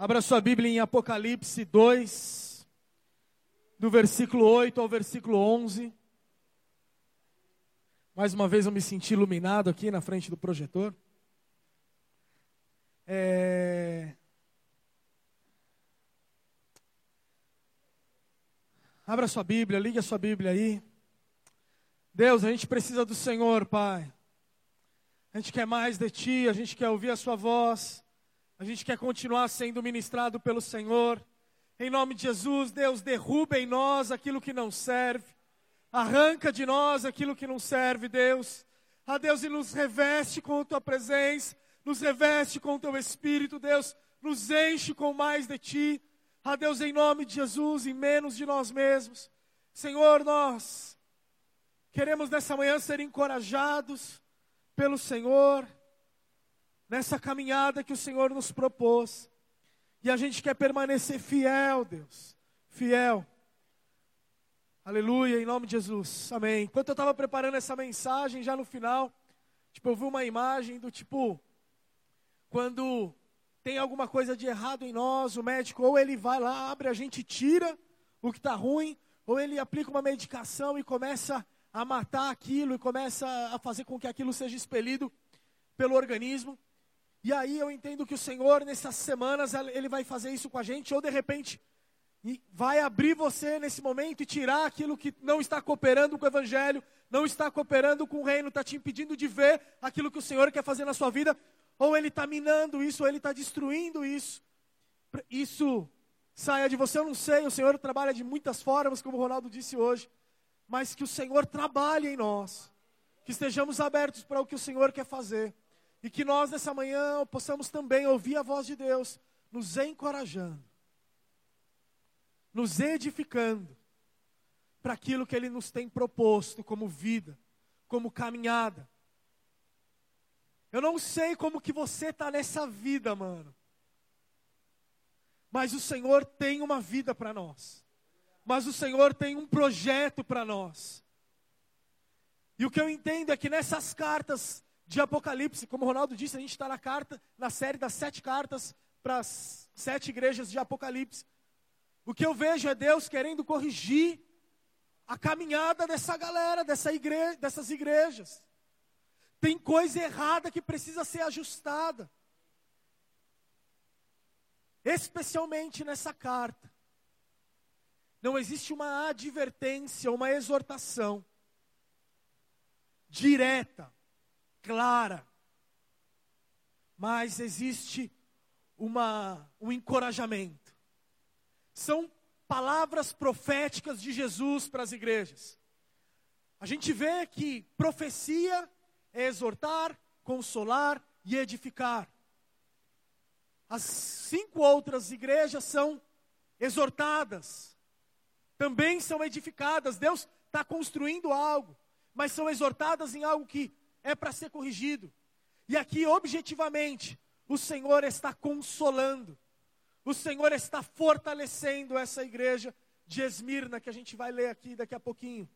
Abra sua Bíblia em Apocalipse 2, do versículo 8 ao versículo 11. Mais uma vez eu me senti iluminado aqui na frente do projetor. É... Abra sua Bíblia, ligue a sua Bíblia aí. Deus, a gente precisa do Senhor, Pai. A gente quer mais de Ti, a gente quer ouvir a Sua voz. A gente quer continuar sendo ministrado pelo Senhor. Em nome de Jesus, Deus, derruba em nós aquilo que não serve. Arranca de nós aquilo que não serve, Deus. A Deus, e nos reveste com a Tua presença. Nos reveste com o Teu Espírito, Deus. Nos enche com mais de Ti. A Deus, em nome de Jesus, e menos de nós mesmos. Senhor, nós queremos nessa manhã ser encorajados pelo Senhor nessa caminhada que o Senhor nos propôs. E a gente quer permanecer fiel, Deus, fiel. Aleluia, em nome de Jesus, amém. Enquanto eu estava preparando essa mensagem, já no final, tipo, eu vi uma imagem do tipo, quando tem alguma coisa de errado em nós, o médico ou ele vai lá, abre a gente, tira o que está ruim, ou ele aplica uma medicação e começa a matar aquilo e começa a fazer com que aquilo seja expelido pelo organismo. E aí eu entendo que o Senhor, nessas semanas, Ele vai fazer isso com a gente, ou de repente, vai abrir você nesse momento e tirar aquilo que não está cooperando com o Evangelho, não está cooperando com o reino, está te impedindo de ver aquilo que o Senhor quer fazer na sua vida, ou Ele está minando isso, ou Ele está destruindo isso. Isso saia de você, eu não sei, o Senhor trabalha de muitas formas, como o Ronaldo disse hoje, mas que o Senhor trabalhe em nós, que estejamos abertos para o que o Senhor quer fazer. E que nós nessa manhã possamos também ouvir a voz de Deus, nos encorajando, nos edificando para aquilo que Ele nos tem proposto como vida, como caminhada. Eu não sei como que você está nessa vida, mano. Mas o Senhor tem uma vida para nós. Mas o Senhor tem um projeto para nós. E o que eu entendo é que nessas cartas de Apocalipse, como o Ronaldo disse, a gente está na carta, na série das sete cartas para as sete igrejas de Apocalipse. O que eu vejo é Deus querendo corrigir a caminhada dessa galera, dessa igre dessas igrejas. Tem coisa errada que precisa ser ajustada. Especialmente nessa carta. Não existe uma advertência, uma exortação direta clara, mas existe uma, um encorajamento. São palavras proféticas de Jesus para as igrejas. A gente vê que profecia é exortar, consolar e edificar. As cinco outras igrejas são exortadas, também são edificadas. Deus está construindo algo, mas são exortadas em algo que é para ser corrigido. E aqui, objetivamente, o Senhor está consolando, o Senhor está fortalecendo essa igreja de Esmirna, que a gente vai ler aqui daqui a pouquinho.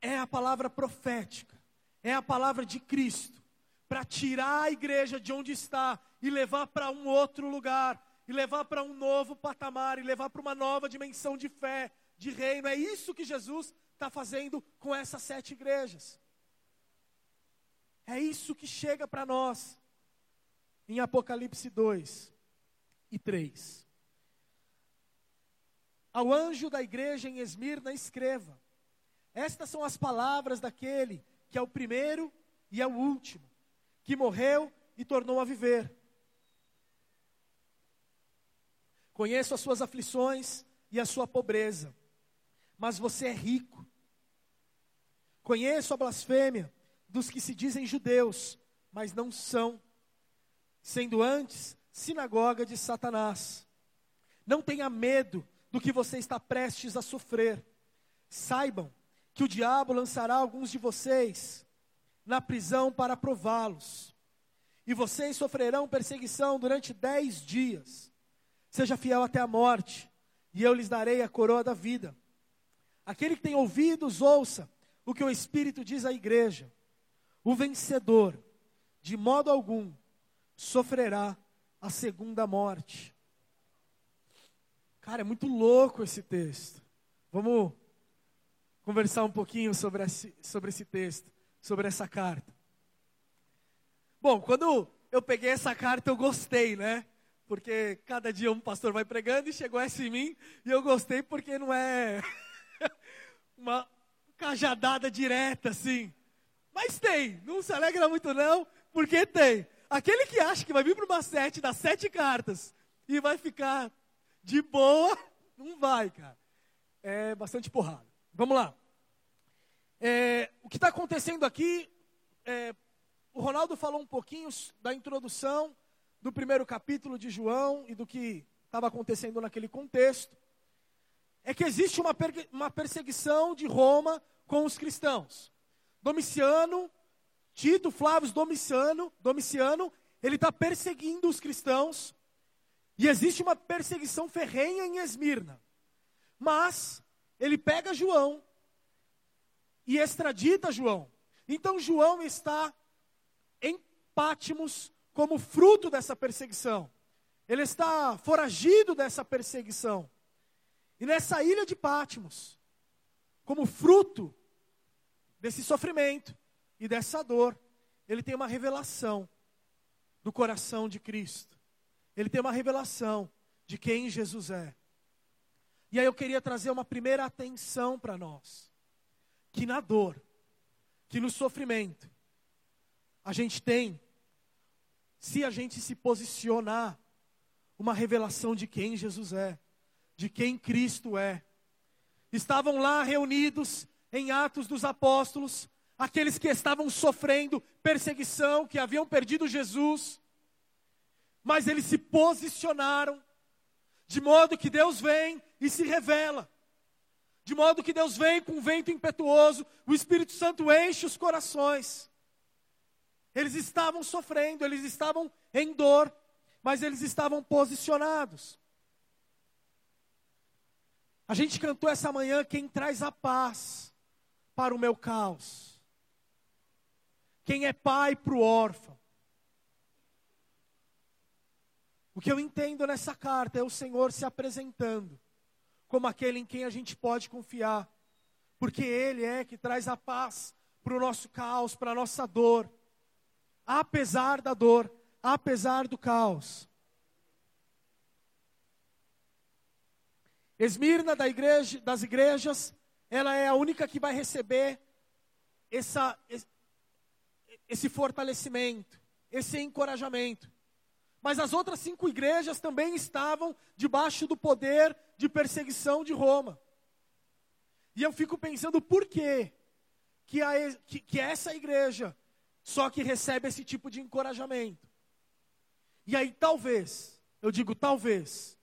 É a palavra profética, é a palavra de Cristo, para tirar a igreja de onde está e levar para um outro lugar, e levar para um novo patamar, e levar para uma nova dimensão de fé, de reino. É isso que Jesus está fazendo com essas sete igrejas. É isso que chega para nós em Apocalipse 2 e 3. Ao anjo da igreja em Esmirna, escreva: Estas são as palavras daquele que é o primeiro e é o último, que morreu e tornou a viver. Conheço as suas aflições e a sua pobreza, mas você é rico. Conheço a blasfêmia dos que se dizem judeus, mas não são, sendo antes sinagoga de Satanás. Não tenha medo do que você está prestes a sofrer. Saibam que o diabo lançará alguns de vocês na prisão para prová-los. E vocês sofrerão perseguição durante dez dias. Seja fiel até a morte, e eu lhes darei a coroa da vida. Aquele que tem ouvidos, ouça o que o Espírito diz à igreja. O vencedor, de modo algum, sofrerá a segunda morte. Cara, é muito louco esse texto. Vamos conversar um pouquinho sobre esse, sobre esse texto, sobre essa carta. Bom, quando eu peguei essa carta, eu gostei, né? Porque cada dia um pastor vai pregando e chegou essa em mim, e eu gostei porque não é uma cajadada direta assim. Mas tem, não se alegra muito não, porque tem. Aquele que acha que vai vir para uma sete, das sete cartas, e vai ficar de boa, não vai, cara. É bastante porrada. Vamos lá. É, o que está acontecendo aqui, é, o Ronaldo falou um pouquinho da introdução do primeiro capítulo de João e do que estava acontecendo naquele contexto. É que existe uma, uma perseguição de Roma com os cristãos. Domiciano, Tito Flávio Domiciano, Domiciano, ele está perseguindo os cristãos. E existe uma perseguição ferrenha em Esmirna. Mas ele pega João e extradita João. Então João está em Pátimos como fruto dessa perseguição. Ele está foragido dessa perseguição. E nessa ilha de Pátimos, como fruto desse sofrimento e dessa dor, ele tem uma revelação do coração de Cristo. Ele tem uma revelação de quem Jesus é. E aí eu queria trazer uma primeira atenção para nós que na dor, que no sofrimento, a gente tem, se a gente se posicionar, uma revelação de quem Jesus é, de quem Cristo é. Estavam lá reunidos em Atos dos Apóstolos, aqueles que estavam sofrendo perseguição, que haviam perdido Jesus, mas eles se posicionaram, de modo que Deus vem e se revela. De modo que Deus vem com um vento impetuoso, o Espírito Santo enche os corações. Eles estavam sofrendo, eles estavam em dor, mas eles estavam posicionados. A gente cantou essa manhã: quem traz a paz para o meu caos, quem é pai para o órfão. O que eu entendo nessa carta é o Senhor se apresentando como aquele em quem a gente pode confiar, porque Ele é que traz a paz para o nosso caos, para a nossa dor, apesar da dor, apesar do caos. Esmirna da igreja, das igrejas, ela é a única que vai receber essa, esse fortalecimento, esse encorajamento. Mas as outras cinco igrejas também estavam debaixo do poder de perseguição de Roma. E eu fico pensando por quê que, a, que, que essa igreja só que recebe esse tipo de encorajamento. E aí talvez, eu digo talvez,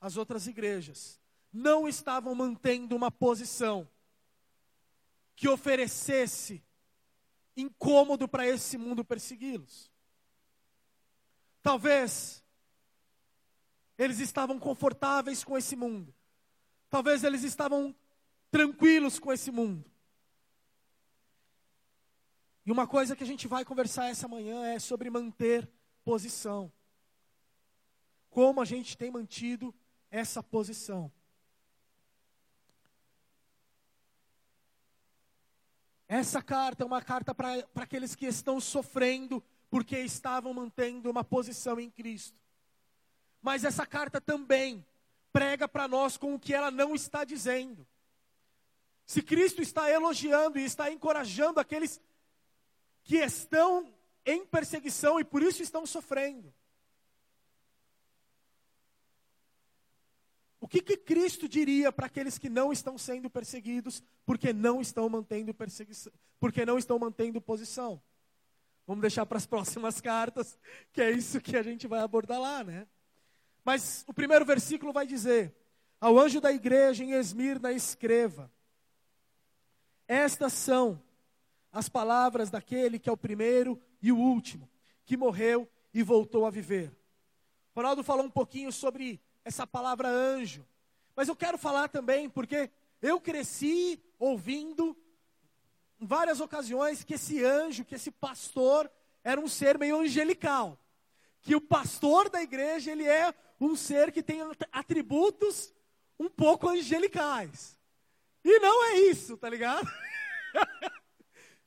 as outras igrejas não estavam mantendo uma posição que oferecesse incômodo para esse mundo persegui-los. Talvez eles estavam confortáveis com esse mundo. Talvez eles estavam tranquilos com esse mundo. E uma coisa que a gente vai conversar essa manhã é sobre manter posição. Como a gente tem mantido essa posição. Essa carta é uma carta para aqueles que estão sofrendo porque estavam mantendo uma posição em Cristo. Mas essa carta também prega para nós com o que ela não está dizendo. Se Cristo está elogiando e está encorajando aqueles que estão em perseguição e por isso estão sofrendo. O que, que Cristo diria para aqueles que não estão sendo perseguidos porque não estão mantendo perseguição, porque não estão mantendo posição? Vamos deixar para as próximas cartas, que é isso que a gente vai abordar lá, né? Mas o primeiro versículo vai dizer: Ao anjo da igreja em Esmirna escreva: Estas são as palavras daquele que é o primeiro e o último, que morreu e voltou a viver. Ronaldo falou um pouquinho sobre essa palavra anjo, mas eu quero falar também porque eu cresci ouvindo em várias ocasiões que esse anjo, que esse pastor, era um ser meio angelical, que o pastor da igreja, ele é um ser que tem atributos um pouco angelicais. E não é isso, tá ligado?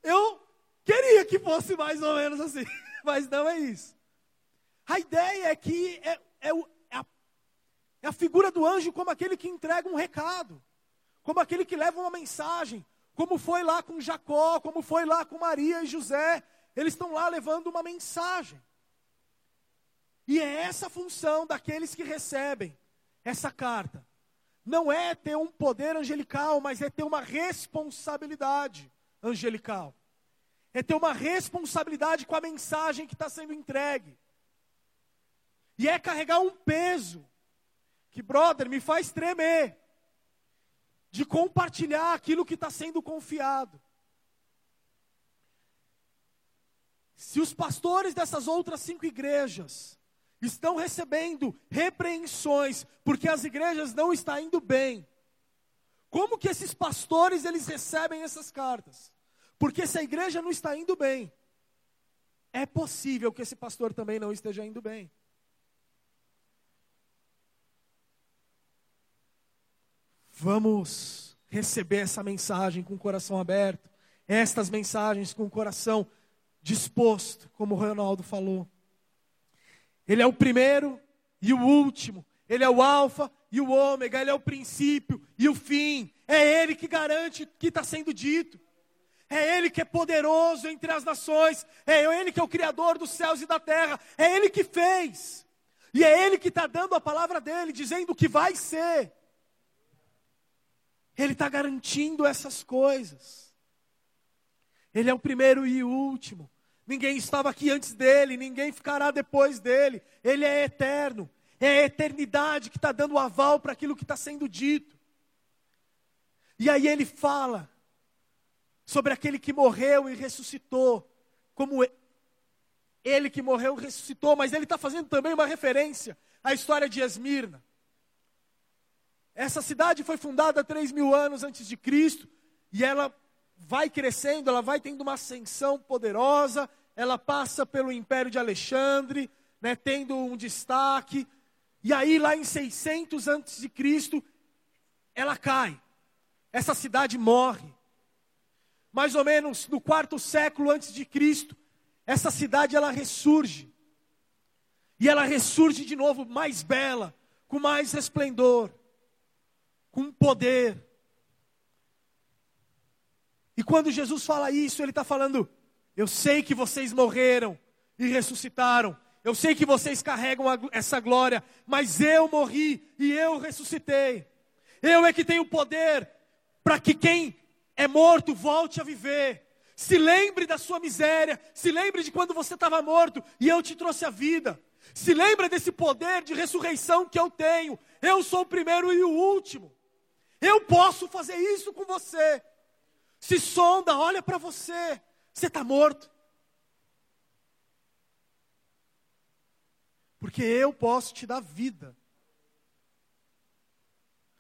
Eu queria que fosse mais ou menos assim, mas não é isso. A ideia é que é, é, é, a, a figura do anjo como aquele que entrega um recado, como aquele que leva uma mensagem, como foi lá com Jacó, como foi lá com Maria e José. Eles estão lá levando uma mensagem. E é essa função daqueles que recebem essa carta. Não é ter um poder angelical, mas é ter uma responsabilidade angelical. É ter uma responsabilidade com a mensagem que está sendo entregue. E é carregar um peso que, brother, me faz tremer de compartilhar aquilo que está sendo confiado. Se os pastores dessas outras cinco igrejas estão recebendo repreensões porque as igrejas não estão indo bem, como que esses pastores eles recebem essas cartas? Porque se a igreja não está indo bem, é possível que esse pastor também não esteja indo bem. Vamos receber essa mensagem com o coração aberto, estas mensagens com o coração disposto, como o Ronaldo falou. Ele é o primeiro e o último, ele é o Alfa e o Ômega, ele é o princípio e o fim. É ele que garante o que está sendo dito. É Ele que é poderoso entre as nações. É Ele que é o Criador dos céus e da terra. É Ele que fez. E é Ele que está dando a palavra dele, dizendo o que vai ser. Ele está garantindo essas coisas. Ele é o primeiro e último. Ninguém estava aqui antes dele, ninguém ficará depois dele. Ele é eterno. É a eternidade que está dando o aval para aquilo que está sendo dito. E aí ele fala sobre aquele que morreu e ressuscitou, como ele que morreu e ressuscitou, mas ele está fazendo também uma referência à história de Esmirna. Essa cidade foi fundada 3 mil anos antes de Cristo e ela vai crescendo, ela vai tendo uma ascensão poderosa, ela passa pelo Império de Alexandre, né, tendo um destaque, e aí lá em 600 antes de Cristo, ela cai. Essa cidade morre. Mais ou menos no quarto século antes de Cristo, essa cidade ela ressurge. E ela ressurge de novo mais bela, com mais resplendor com poder. E quando Jesus fala isso, ele está falando: Eu sei que vocês morreram e ressuscitaram. Eu sei que vocês carregam essa glória, mas eu morri e eu ressuscitei. Eu é que tenho poder para que quem é morto volte a viver. Se lembre da sua miséria, se lembre de quando você estava morto e eu te trouxe a vida. Se lembre desse poder de ressurreição que eu tenho. Eu sou o primeiro e o último. Eu posso fazer isso com você. Se sonda, olha para você. Você está morto. Porque eu posso te dar vida.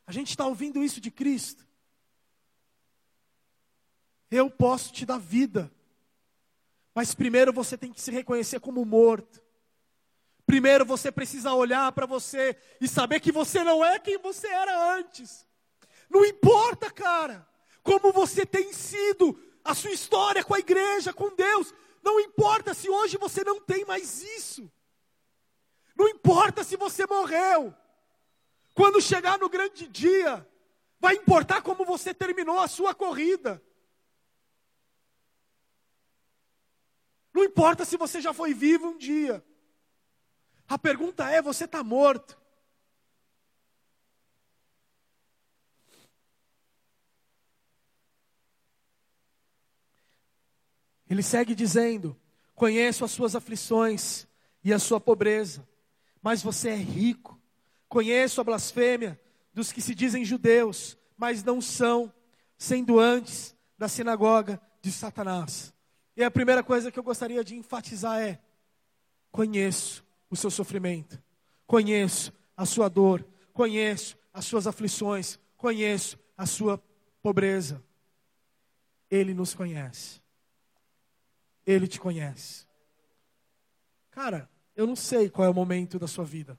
A gente está ouvindo isso de Cristo. Eu posso te dar vida. Mas primeiro você tem que se reconhecer como morto. Primeiro você precisa olhar para você e saber que você não é quem você era antes. Não importa, cara, como você tem sido, a sua história com a igreja, com Deus. Não importa se hoje você não tem mais isso. Não importa se você morreu. Quando chegar no grande dia, vai importar como você terminou a sua corrida. Não importa se você já foi vivo um dia. A pergunta é: você está morto? Ele segue dizendo: Conheço as suas aflições e a sua pobreza, mas você é rico. Conheço a blasfêmia dos que se dizem judeus, mas não são, sendo antes da sinagoga de Satanás. E a primeira coisa que eu gostaria de enfatizar é: conheço o seu sofrimento, conheço a sua dor, conheço as suas aflições, conheço a sua pobreza. Ele nos conhece. Ele te conhece. Cara, Eu não sei qual é o momento da sua vida,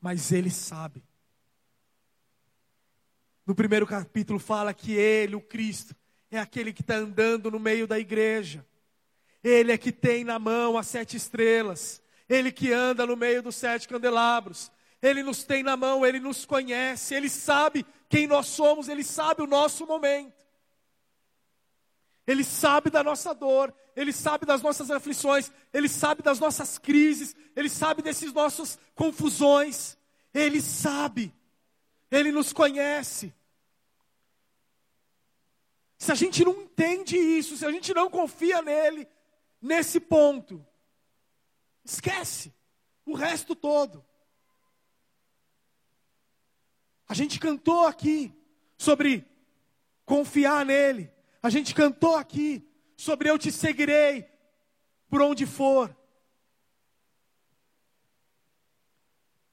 mas Ele sabe. No primeiro capítulo fala que Ele, o Cristo, é aquele que está andando no meio da igreja. Ele é que tem na mão as sete estrelas. Ele que anda no meio dos sete candelabros. Ele nos tem na mão, ele nos conhece, ele sabe quem nós somos, ele sabe o nosso momento. Ele sabe da nossa dor, ele sabe das nossas aflições, ele sabe das nossas crises, ele sabe desses nossas confusões. Ele sabe. Ele nos conhece. Se a gente não entende isso, se a gente não confia nele, nesse ponto, esquece o resto todo. A gente cantou aqui sobre confiar nele. A gente cantou aqui sobre eu te seguirei por onde for.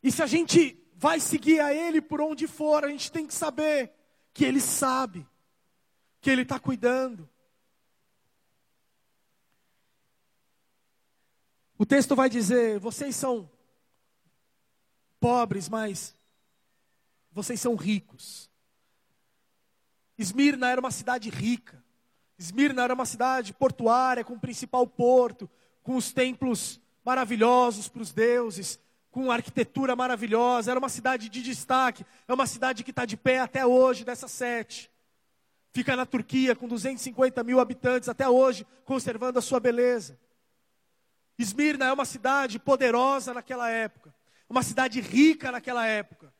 E se a gente vai seguir a ele por onde for, a gente tem que saber que ele sabe, que ele está cuidando. O texto vai dizer: vocês são pobres, mas vocês são ricos. Esmirna era uma cidade rica. Esmirna era uma cidade portuária, com o principal porto, com os templos maravilhosos para os deuses, com arquitetura maravilhosa. Era uma cidade de destaque. É uma cidade que está de pé até hoje, dessas sete. Fica na Turquia, com 250 mil habitantes, até hoje, conservando a sua beleza. Esmirna é uma cidade poderosa naquela época, uma cidade rica naquela época.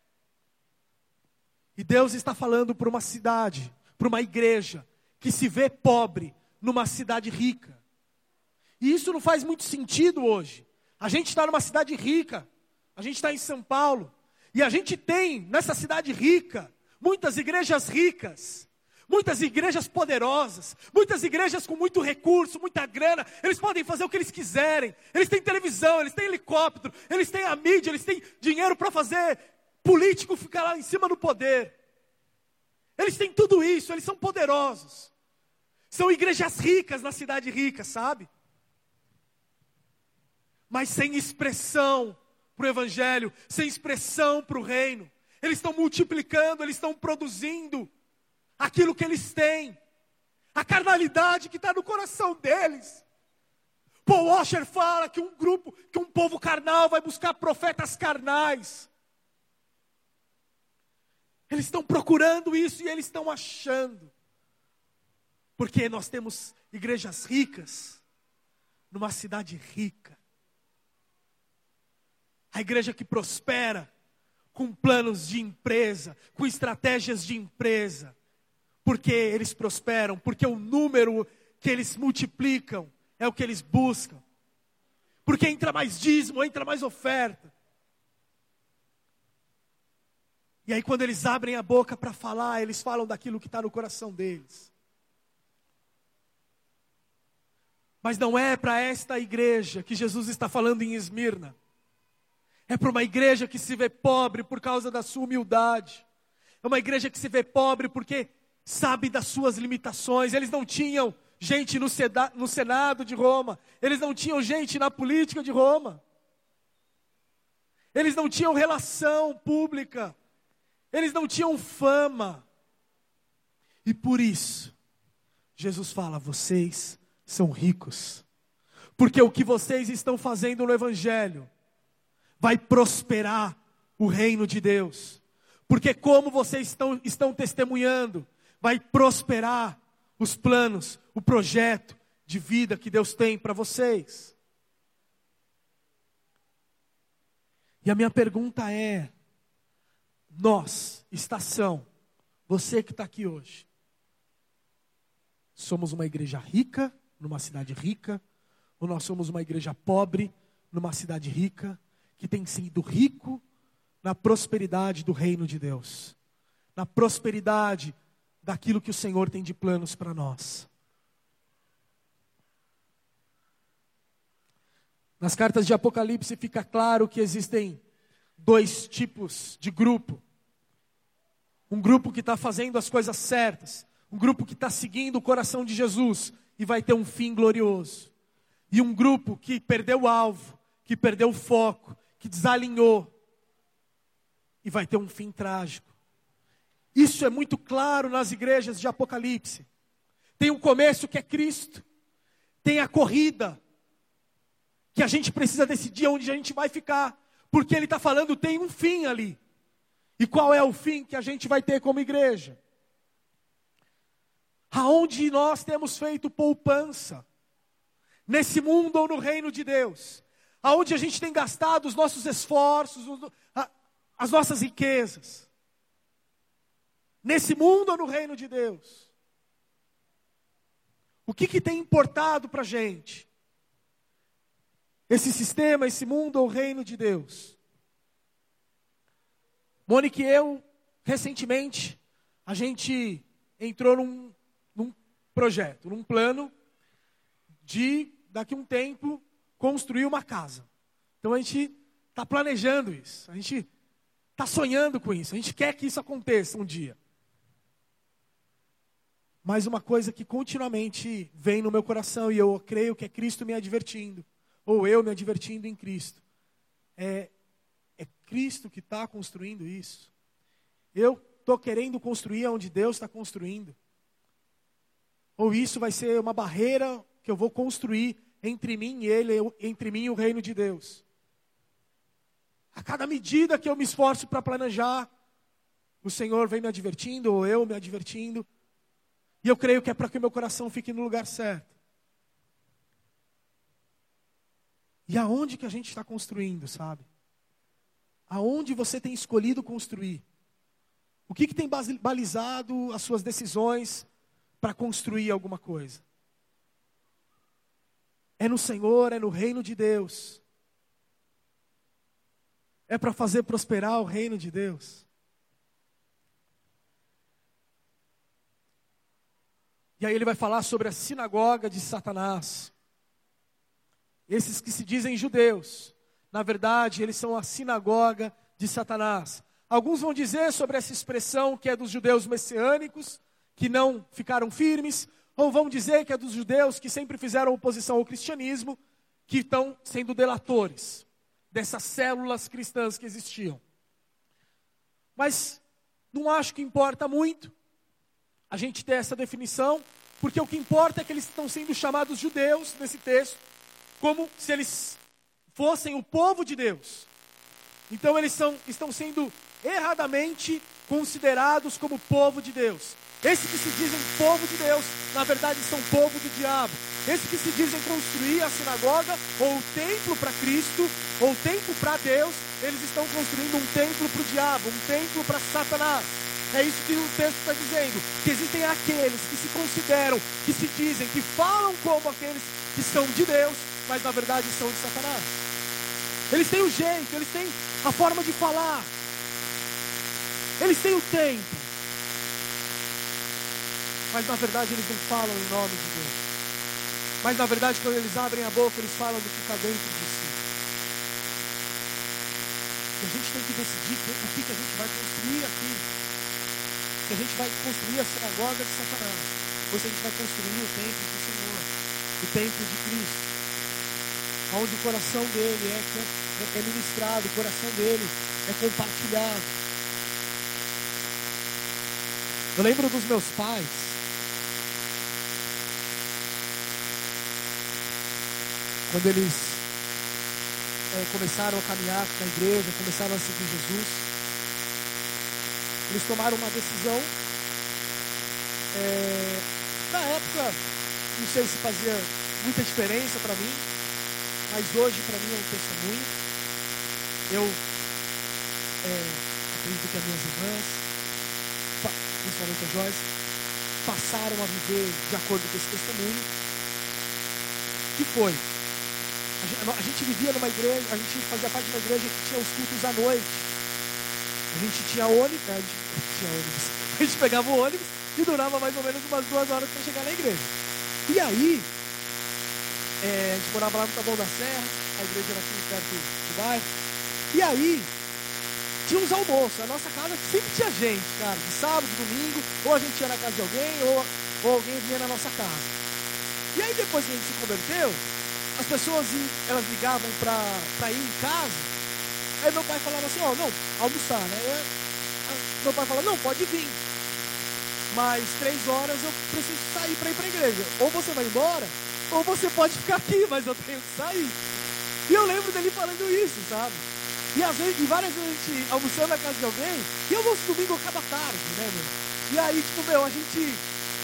E Deus está falando para uma cidade, para uma igreja, que se vê pobre numa cidade rica. E isso não faz muito sentido hoje. A gente está numa cidade rica, a gente está em São Paulo, e a gente tem nessa cidade rica muitas igrejas ricas, muitas igrejas poderosas, muitas igrejas com muito recurso, muita grana, eles podem fazer o que eles quiserem, eles têm televisão, eles têm helicóptero, eles têm a mídia, eles têm dinheiro para fazer político ficar lá em cima do poder. Eles têm tudo isso, eles são poderosos. São igrejas ricas na cidade rica, sabe? Mas sem expressão para o Evangelho, sem expressão para o reino. Eles estão multiplicando, eles estão produzindo aquilo que eles têm, a carnalidade que está no coração deles. Paul Washer fala que um grupo, que um povo carnal vai buscar profetas carnais. Eles estão procurando isso e eles estão achando. Porque nós temos igrejas ricas numa cidade rica. A igreja que prospera com planos de empresa, com estratégias de empresa. Porque eles prosperam, porque o número que eles multiplicam é o que eles buscam. Porque entra mais dízimo, entra mais oferta. E aí, quando eles abrem a boca para falar, eles falam daquilo que está no coração deles. Mas não é para esta igreja que Jesus está falando em Esmirna. É para uma igreja que se vê pobre por causa da sua humildade. É uma igreja que se vê pobre porque sabe das suas limitações. Eles não tinham gente no, no Senado de Roma. Eles não tinham gente na política de Roma. Eles não tinham relação pública. Eles não tinham fama. E por isso, Jesus fala: vocês são ricos. Porque o que vocês estão fazendo no Evangelho vai prosperar o reino de Deus. Porque como vocês estão, estão testemunhando, vai prosperar os planos, o projeto de vida que Deus tem para vocês. E a minha pergunta é: nós, estação, você que está aqui hoje, somos uma igreja rica, numa cidade rica, ou nós somos uma igreja pobre, numa cidade rica, que tem sido rico na prosperidade do reino de Deus, na prosperidade daquilo que o Senhor tem de planos para nós. Nas cartas de Apocalipse fica claro que existem dois tipos de grupo um grupo que está fazendo as coisas certas, um grupo que está seguindo o coração de Jesus e vai ter um fim glorioso, e um grupo que perdeu o alvo, que perdeu o foco, que desalinhou e vai ter um fim trágico. Isso é muito claro nas igrejas de Apocalipse. Tem um começo que é Cristo, tem a corrida, que a gente precisa decidir onde a gente vai ficar, porque ele está falando tem um fim ali. E qual é o fim que a gente vai ter como igreja? Aonde nós temos feito poupança? Nesse mundo ou no reino de Deus? Aonde a gente tem gastado os nossos esforços, as nossas riquezas? Nesse mundo ou no reino de Deus? O que, que tem importado para a gente? Esse sistema, esse mundo ou o reino de Deus? Mônica e eu, recentemente, a gente entrou num, num projeto, num plano de, daqui a um tempo, construir uma casa. Então a gente está planejando isso, a gente está sonhando com isso, a gente quer que isso aconteça um dia. Mas uma coisa que continuamente vem no meu coração e eu creio que é Cristo me advertindo, ou eu me advertindo em Cristo, é, Cristo que está construindo isso. Eu estou querendo construir onde Deus está construindo. Ou isso vai ser uma barreira que eu vou construir entre mim e Ele, entre mim e o reino de Deus. A cada medida que eu me esforço para planejar, o Senhor vem me advertindo, ou eu me advertindo, e eu creio que é para que o meu coração fique no lugar certo. E aonde que a gente está construindo, sabe? Aonde você tem escolhido construir? O que, que tem balizado as suas decisões para construir alguma coisa? É no Senhor, é no reino de Deus. É para fazer prosperar o reino de Deus. E aí ele vai falar sobre a sinagoga de Satanás. Esses que se dizem judeus, na verdade, eles são a sinagoga de Satanás. Alguns vão dizer sobre essa expressão que é dos judeus messiânicos, que não ficaram firmes, ou vão dizer que é dos judeus que sempre fizeram oposição ao cristianismo, que estão sendo delatores dessas células cristãs que existiam. Mas não acho que importa muito, a gente ter essa definição, porque o que importa é que eles estão sendo chamados judeus nesse texto, como se eles fossem o povo de Deus. Então eles são, estão sendo erradamente considerados como povo de Deus. Esses que se dizem povo de Deus, na verdade são povo do diabo. Esses que se dizem construir a sinagoga ou o templo para Cristo, ou o templo para Deus, eles estão construindo um templo para o diabo, um templo para Satanás. É isso que o texto está dizendo. Que existem aqueles que se consideram, que se dizem, que falam como aqueles que são de Deus, mas na verdade são de Satanás. Eles têm o jeito, eles têm a forma de falar. Eles têm o tempo. Mas na verdade eles não falam em nome de Deus. Mas na verdade, quando eles abrem a boca, eles falam do que está dentro de si. E a gente tem que decidir o que, a gente vai construir aqui se a gente vai construir a sinagoga de Satanás, ou se a gente vai construir o templo do Senhor, o templo de Cristo, onde o coração dele é, é ministrado, o coração dele é compartilhado. Eu lembro dos meus pais, quando eles é, começaram a caminhar na igreja, começaram a seguir Jesus. Eles tomaram uma decisão. É, na época, não sei se fazia muita diferença para mim, mas hoje para mim é um testemunho. Eu é, acredito que as minhas irmãs, principalmente a Joyce, passaram a viver de acordo com esse testemunho. Que foi? A gente, a gente vivia numa igreja, a gente fazia parte de uma igreja que tinha os cultos à noite. A gente tinha ônibus, a gente tinha ônibus. A gente pegava o ônibus e durava mais ou menos umas duas horas para chegar na igreja. E aí, é, a gente morava lá no Taboão da Serra, a igreja era aqui perto do bairro. E aí, tinha uns almoços. A nossa casa sempre tinha gente, cara, de sábado, de domingo, ou a gente ia na casa de alguém, ou, ou alguém vinha na nossa casa. E aí, depois que a gente se converteu, as pessoas elas ligavam para ir em casa. Aí meu pai falava assim, ó, oh, não, almoçar, né? meu pai falava, não, pode vir. Mas três horas eu preciso sair para ir para a igreja. Ou você vai embora, ou você pode ficar aqui, mas eu tenho que sair. E eu lembro dele falando isso, sabe? E às vezes, e várias vezes a gente almoçando na casa de alguém, e almoço domingo acaba tarde, né, meu? E aí, tipo, meu, a gente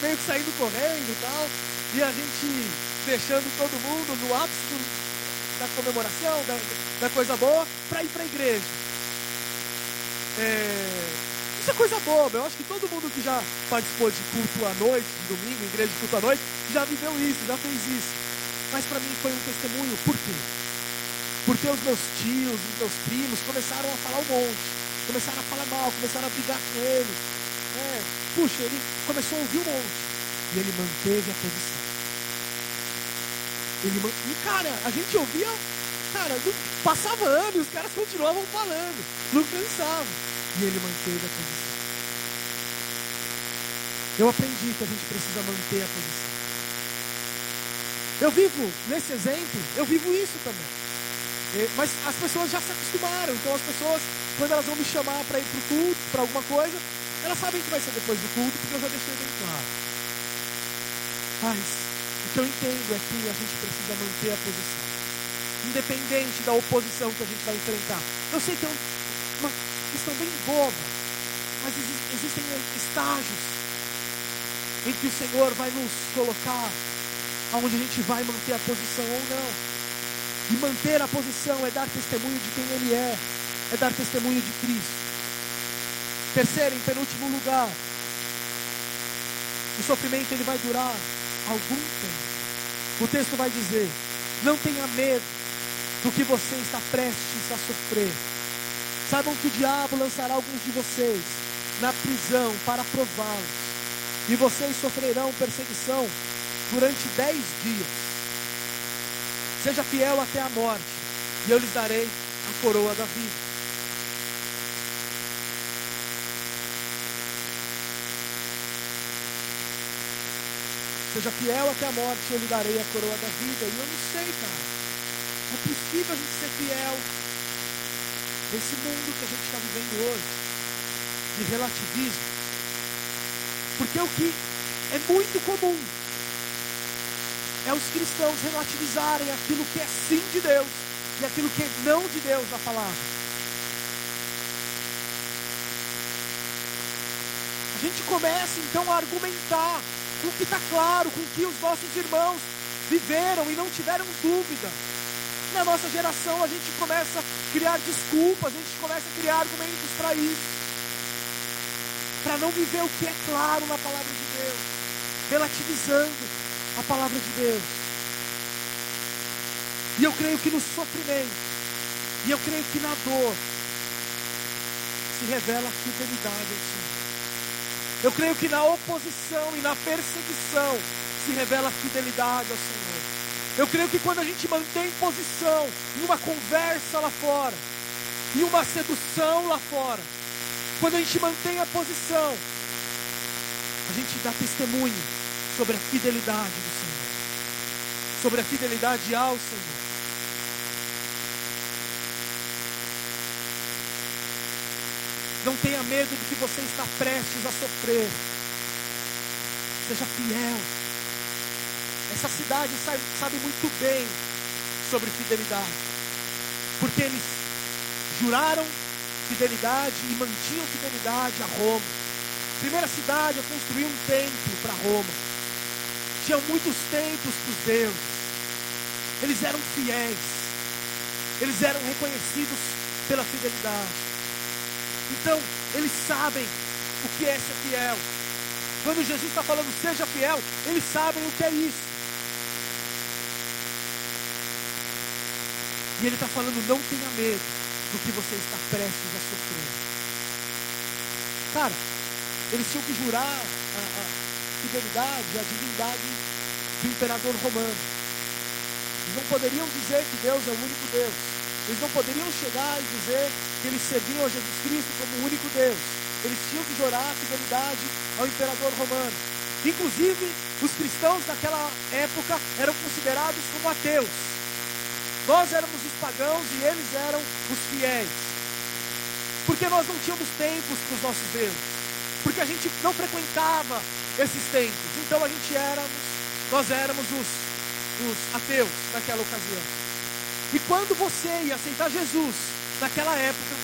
meio que saindo correndo e tal, e a gente deixando todo mundo no ápice da comemoração, da, da, coisa boa, para ir para a igreja. É, isso é coisa boa, eu acho que todo mundo que já participou de culto à noite, de domingo, igreja de culto à noite, já viveu isso, já fez isso. Mas para mim foi um testemunho, por quê? Porque os meus tios, os meus primos começaram a falar um monte, começaram a falar mal, começaram a brigar com ele. É, puxa, ele começou a ouvir um monte. E ele manteve a posição. Ele, e cara, a gente ouvia, cara, passava anos, os caras continuavam falando, não cansavam. E ele manteve a posição. Eu aprendi que a gente precisa manter a posição. Eu vivo, nesse exemplo, eu vivo isso também. Mas as pessoas já se acostumaram, então as pessoas, quando elas vão me chamar para ir para o culto, para alguma coisa, elas sabem que vai ser depois do culto, porque eu já deixei bem claro. Mas o que eu entendo é que a gente precisa manter a posição. Independente da oposição que a gente vai enfrentar. Eu sei que é uma questão bem boba, mas existem estágios em que o Senhor vai nos colocar aonde a gente vai manter a posição ou não. E manter a posição é dar testemunho de quem Ele é, é dar testemunho de Cristo. Terceiro, em penúltimo lugar, o sofrimento ele vai durar algum tempo. O texto vai dizer: não tenha medo do que você está prestes a sofrer. Saibam que o diabo lançará alguns de vocês na prisão para prová-los, e vocês sofrerão perseguição durante dez dias. Seja fiel até a morte, e eu lhes darei a coroa da vida. Seja fiel até a morte, eu lhe darei a coroa da vida. E eu não sei, cara. É possível a gente ser fiel nesse mundo que a gente está vivendo hoje, de relativismo. Porque o que é muito comum é os cristãos relativizarem aquilo que é sim de Deus e aquilo que é não de Deus na palavra. A gente começa então a argumentar com o que está claro, com o que os nossos irmãos viveram e não tiveram dúvida. Na nossa geração a gente começa a criar desculpas, a gente começa a criar argumentos para isso, para não viver o que é claro na palavra de Deus, relativizando a palavra de Deus. E eu creio que no sofrimento, e eu creio que na dor, se revela a fidelidade ao Senhor. Eu creio que na oposição e na perseguição se revela a fidelidade ao Senhor. Eu creio que quando a gente mantém posição em uma conversa lá fora, em uma sedução lá fora, quando a gente mantém a posição, a gente dá testemunho sobre a fidelidade do Senhor, sobre a fidelidade ao Senhor. Não tenha medo do que você está prestes a sofrer. Seja fiel. Essa cidade sabe, sabe muito bem sobre fidelidade. Porque eles juraram fidelidade e mantinham fidelidade a Roma. Primeira cidade a construir um templo para Roma tinham muitos templos para os deuses. Eles eram fiéis. Eles eram reconhecidos pela fidelidade. Então, eles sabem o que é ser fiel. Quando Jesus está falando seja fiel, eles sabem o que é isso. E ele está falando, não tenha medo do que você está prestes a sofrer. Cara, eles tinham que jurar a, a, fidelidade à divindade do imperador romano. Eles não poderiam dizer que Deus é o único Deus. Eles não poderiam chegar e dizer que eles serviam a Jesus Cristo como o único Deus. Eles tinham que jurar fidelidade ao imperador romano. Inclusive, os cristãos daquela época eram considerados como ateus. Nós éramos os pagãos e eles eram os fiéis. Porque nós não tínhamos templos para os nossos deuses. Porque a gente não frequentava esses templos. Então a gente éramos, nós éramos os, os ateus naquela ocasião. E quando você ia aceitar Jesus naquela época,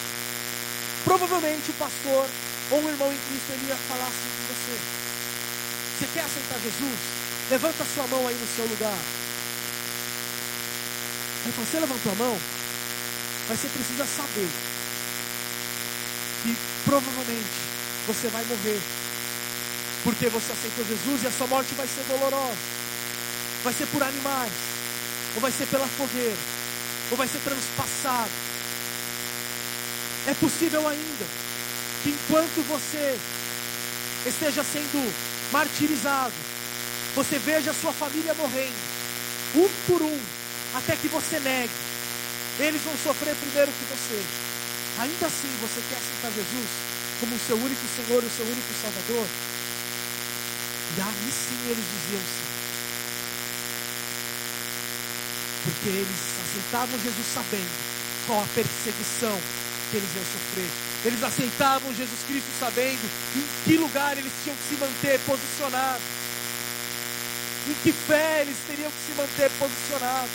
provavelmente o pastor ou o irmão em Cristo ia falar assim com você. Você quer aceitar Jesus? Levanta sua mão aí no seu lugar. Aí você levantou a mão, mas você precisa saber que provavelmente você vai morrer. Porque você aceitou Jesus e a sua morte vai ser dolorosa. Vai ser por animais, ou vai ser pela fogueira, ou vai ser transpassado. É possível ainda que enquanto você esteja sendo martirizado, você veja a sua família morrendo, um por um, até que você negue. Eles vão sofrer primeiro que você. Ainda assim, você quer aceitar Jesus como o seu único Senhor, o seu único Salvador? E aí sim eles diziam sim. Porque eles aceitavam Jesus sabendo qual a perseguição que eles iam sofrer. Eles aceitavam Jesus Cristo sabendo em que lugar eles tinham que se manter posicionados. Em que fé eles teriam que se manter posicionados.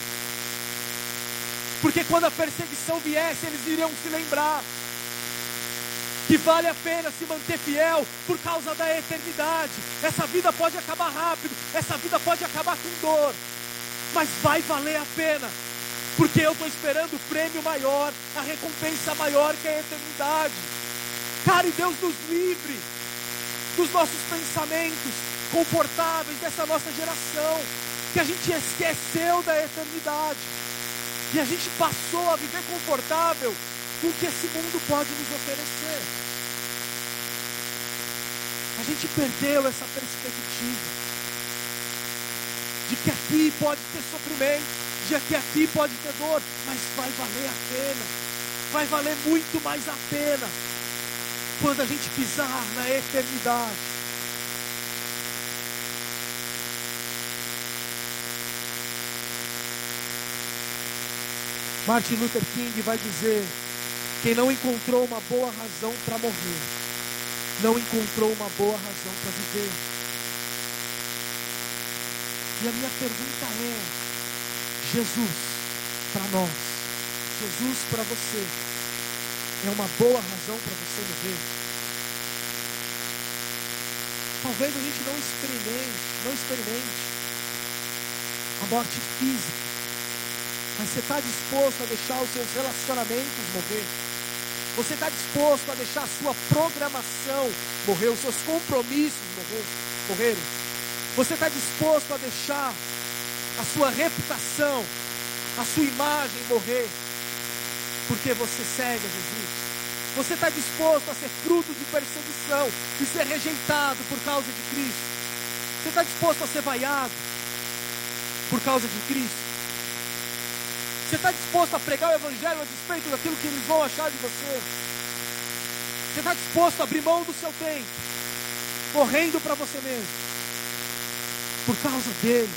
Porque quando a perseguição viesse, eles iriam se lembrar que vale a pena se manter fiel por causa da eternidade. Essa vida pode acabar rápido, essa vida pode acabar com dor, mas vai valer a pena, porque eu estou esperando o prêmio maior, a recompensa maior que a eternidade. Cara, e Deus nos livre dos nossos pensamentos confortáveis dessa nossa geração, que a gente esqueceu da eternidade. E a gente passou a viver confortável com o que esse mundo pode nos oferecer. A gente perdeu essa perspectiva de que aqui pode ter sofrimento, de que aqui pode ter dor, mas vai valer a pena, vai valer muito mais a pena quando a gente pisar na eternidade. Martin Luther King vai dizer: quem não encontrou uma boa razão para morrer, não encontrou uma boa razão para viver. E a minha pergunta é: Jesus para nós, Jesus para você, é uma boa razão para você viver? Talvez a gente não experimente, não experimente a morte física, mas você está disposto a deixar os seus relacionamentos morrer? Você está disposto a deixar a sua programação morrer, os seus compromissos morrer, morrerem? Você está disposto a deixar a sua reputação, a sua imagem morrer, porque você segue a Jesus? Você está disposto a ser fruto de perseguição e ser rejeitado por causa de Cristo? Você está disposto a ser vaiado por causa de Cristo? Você está disposto a pregar o Evangelho a despeito daquilo que eles vão achar de você? Você está disposto a abrir mão do seu tempo, correndo para você mesmo, por causa dele?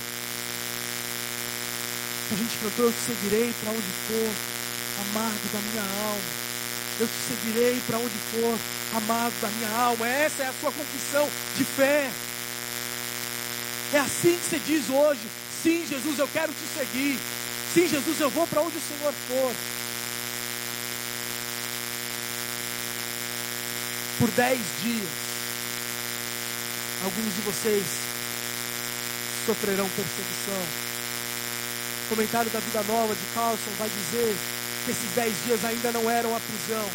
A gente cantou: Eu te seguirei para onde for, amado da minha alma. Eu te seguirei para onde for, amado da minha alma. Essa é a sua confissão de fé. É assim que você diz hoje: Sim, Jesus, eu quero te seguir. Sim, Jesus, eu vou para onde o Senhor for. Por dez dias, alguns de vocês sofrerão perseguição. O comentário da Vida Nova de Carlson vai dizer que esses dez dias ainda não eram a prisão.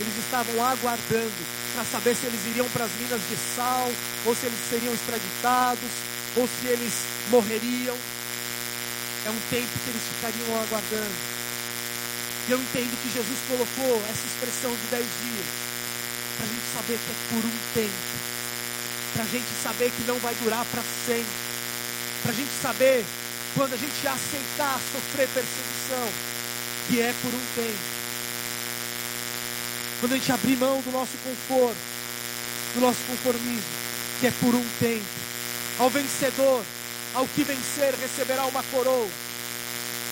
Eles estavam aguardando para saber se eles iriam para as minas de sal, ou se eles seriam extraditados, ou se eles morreriam. É um tempo que eles ficariam aguardando. E eu entendo que Jesus colocou essa expressão de dez dias para a gente saber que é por um tempo, para a gente saber que não vai durar para sempre, para a gente saber quando a gente aceitar sofrer perseguição, que é por um tempo. Quando a gente abrir mão do nosso conforto, do nosso conformismo, que é por um tempo. Ao vencedor, ao que vencer receberá uma coroa.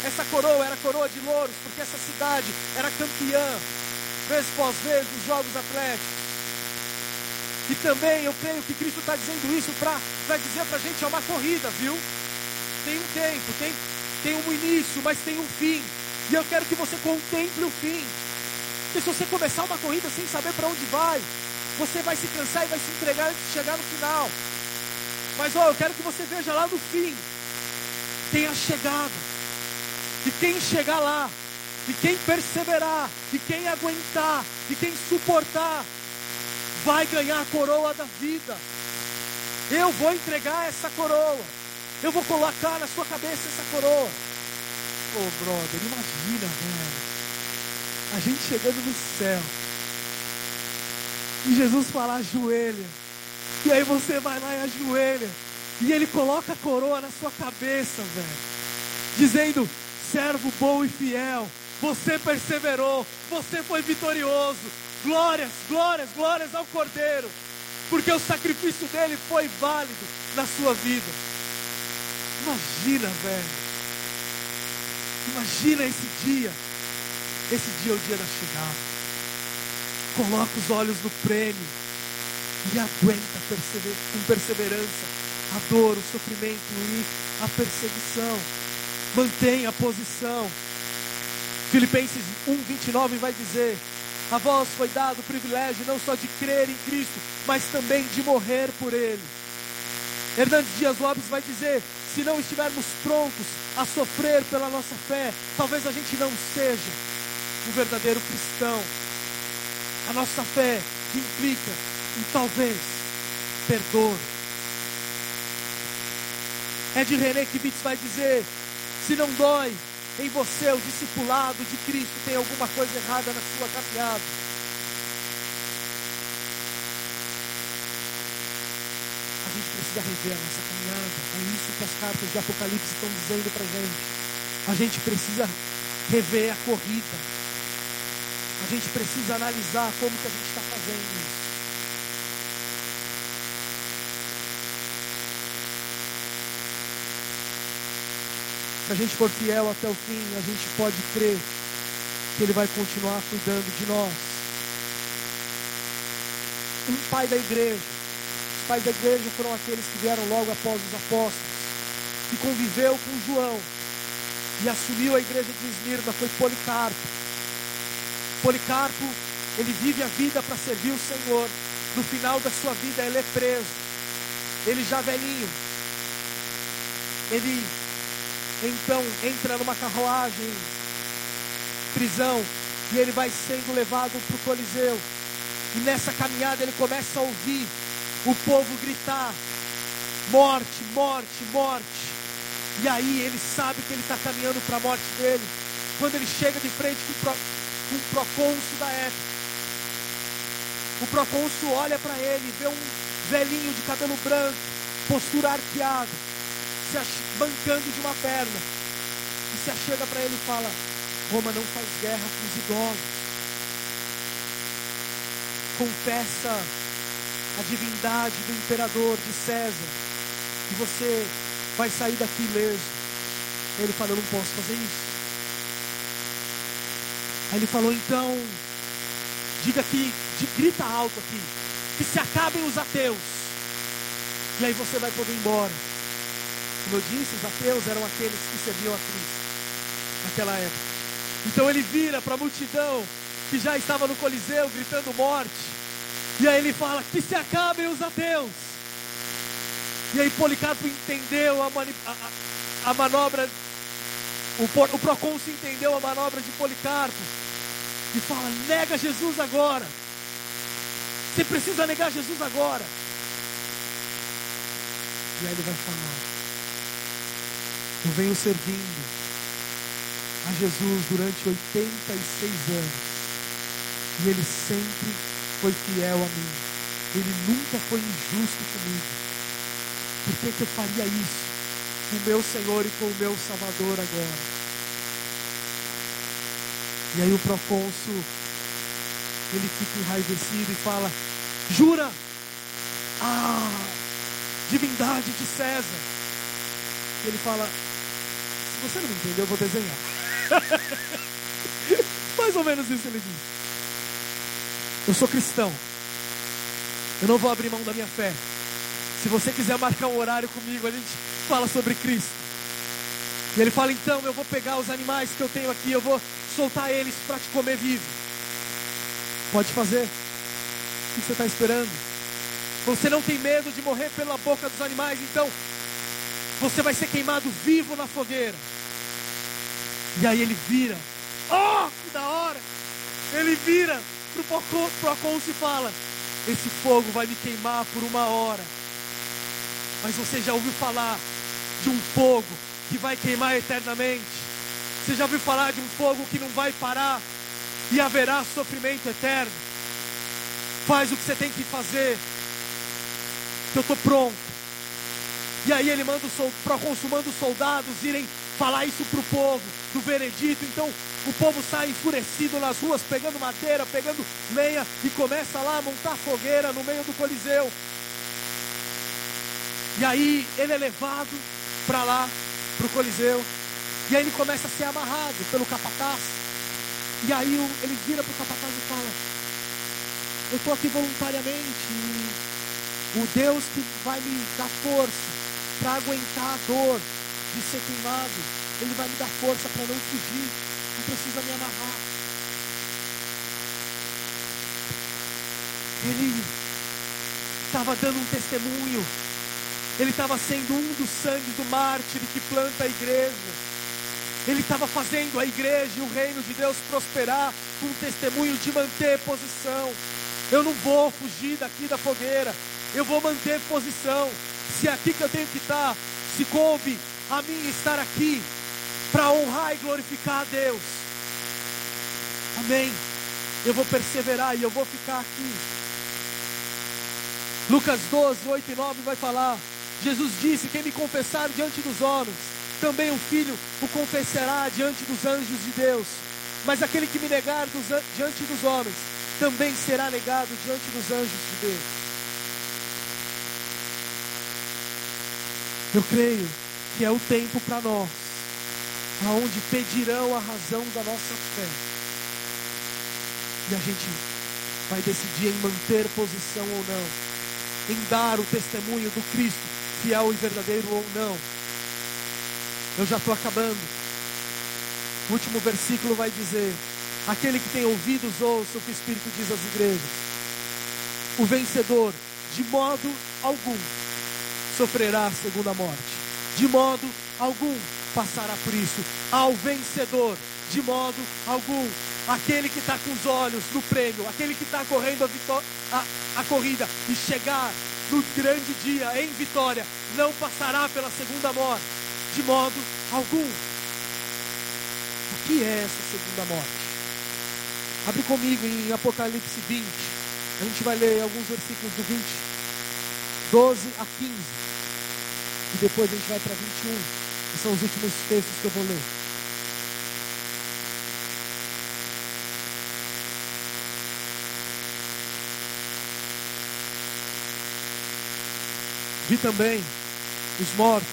Essa coroa era coroa de louros, porque essa cidade era campeã, vez após vez, dos Jogos Atléticos. E também eu creio que Cristo está dizendo isso para dizer para a gente: é uma corrida, viu? Tem um tempo, tem, tem um início, mas tem um fim. E eu quero que você contemple o fim. Porque se você começar uma corrida sem saber para onde vai, você vai se cansar e vai se entregar antes de chegar no final. Mas ó, eu quero que você veja lá no fim. Tem a chegada. E quem chegar lá, e quem perseverar, e quem aguentar, e quem suportar, vai ganhar a coroa da vida. Eu vou entregar essa coroa. Eu vou colocar na sua cabeça essa coroa. Ô oh, brother, imagina, velho. A gente chegando no céu. E Jesus fala, ajoelha. E aí você vai lá e ajoelha. E ele coloca a coroa na sua cabeça, velho. Dizendo, servo bom e fiel. Você perseverou. Você foi vitorioso. Glórias, glórias, glórias ao Cordeiro. Porque o sacrifício dele foi válido na sua vida. Imagina, velho. Imagina esse dia. Esse dia é o dia da chegada. Coloca os olhos no prêmio e aguenta com perseverança a dor, o sofrimento e a perseguição. Mantenha a posição. Filipenses 1:29 vai dizer: A vós foi dado o privilégio não só de crer em Cristo, mas também de morrer por Ele. Hernandes Dias Lopes vai dizer: se não estivermos prontos a sofrer pela nossa fé, talvez a gente não seja um verdadeiro cristão. A nossa fé implica em talvez ter dor. Ed René Kibitz vai dizer: se não dói em você o discipulado de Cristo, tem alguma coisa errada na sua caminhada. A gente precisa rever a nossa caminhada. É isso que as cartas de Apocalipse estão dizendo para gente. A gente precisa rever a corrida. A gente precisa analisar como que a gente está fazendo Se a gente for fiel até o fim, a gente pode crer que Ele vai continuar cuidando de nós. Um pai da igreja os pais da igreja foram aqueles que vieram logo após os apóstolos, que conviveu com João e assumiu a igreja de Esmirna, foi Policarpo. Policarpo, ele vive a vida para servir o Senhor. No final da sua vida, ele é preso. Ele já velhinho. Ele então entra numa carruagem, prisão, e ele vai sendo levado para o Coliseu. E nessa caminhada ele começa a ouvir o povo gritar: morte, morte, morte. E aí ele sabe que ele está caminhando para a morte dele. Quando ele chega de frente com o, pro, com o procônsul da época, o procônsul olha para ele vê um velhinho de cabelo branco, postura arqueada, se bancando de uma perna. E se achega para ele e fala: Roma não faz guerra com os idosos. Confessa a divindade do imperador, de César, e você vai sair daqui ileso. Ele falou: Eu não posso fazer isso. Aí ele falou: Então, diga aqui, grita alto aqui, que se acabem os ateus, e aí você vai poder ir embora. Como eu disse, os ateus eram aqueles que serviam a Cristo naquela época. Então ele vira para a multidão que já estava no Coliseu gritando morte. E aí ele fala: que se acabem os ateus. E aí Policarpo entendeu a, a, a manobra, o, o procônsul entendeu a manobra de Policarpo. E fala: nega Jesus agora. Você precisa negar Jesus agora. E aí ele vai falar: Eu venho servindo a Jesus durante 86 anos. E ele sempre foi fiel a mim. Ele nunca foi injusto comigo. Por que, que eu faria isso com o meu Senhor e com o meu Salvador agora? E aí o procônsul, ele fica enraivecido e fala: Jura? Ah, divindade de César. Ele fala: você não me entendeu, eu vou desenhar. Mais ou menos isso ele diz. Eu sou cristão. Eu não vou abrir mão da minha fé. Se você quiser marcar um horário comigo, a gente fala sobre Cristo. E ele fala: então, eu vou pegar os animais que eu tenho aqui, eu vou soltar eles para te comer vivo. Pode fazer. O que você está esperando? Você não tem medo de morrer pela boca dos animais, então você vai ser queimado vivo na fogueira. E aí ele vira. Oh, que da hora! Ele vira pro Procônsul e fala: Esse fogo vai me queimar por uma hora. Mas você já ouviu falar de um fogo que vai queimar eternamente? Você já ouviu falar de um fogo que não vai parar e haverá sofrimento eterno? Faz o que você tem que fazer, que eu estou pronto. E aí ele manda para consumando os soldados irem falar isso para o povo, do veredito. Então o povo sai enfurecido nas ruas, pegando madeira, pegando lenha e começa lá a montar fogueira no meio do Coliseu. E aí ele é levado para lá, para o Coliseu. E aí ele começa a ser amarrado pelo capataz. E aí ele vira para o capataz e fala: Eu estou aqui voluntariamente. O Deus que vai me dar força para aguentar a dor de ser queimado, Ele vai me dar força para não fugir. Não precisa me amarrar. Ele estava dando um testemunho ele estava sendo um dos sangues do mártir que planta a igreja. Ele estava fazendo a igreja e o reino de Deus prosperar com um testemunho de manter posição. Eu não vou fugir daqui da fogueira. Eu vou manter posição. Se é aqui que eu tenho que estar, se coube a mim estar aqui para honrar e glorificar a Deus. Amém. Eu vou perseverar e eu vou ficar aqui. Lucas 12, 8 e 9 vai falar. Jesus disse: Quem me confessar diante dos homens, também o Filho o confessará diante dos anjos de Deus. Mas aquele que me negar dos, diante dos homens, também será negado diante dos anjos de Deus. Eu creio que é o tempo para nós, aonde pedirão a razão da nossa fé. E a gente vai decidir em manter posição ou não, em dar o testemunho do Cristo fiel e verdadeiro ou não. Eu já estou acabando. O último versículo vai dizer: Aquele que tem ouvidos, ouça o que o Espírito diz às igrejas. O vencedor, de modo algum, sofrerá a segunda morte. De modo algum passará por isso. Ao vencedor, de modo algum, aquele que está com os olhos no prêmio, aquele que está correndo a, a, a corrida e chegar no grande dia em vitória, não passará pela segunda morte, de modo algum. O que é essa segunda morte? Abre comigo em Apocalipse 20. A gente vai ler alguns versículos do 20, 12 a 15. E depois a gente vai para 21. Que são os últimos textos que eu vou ler. Vi também os mortos,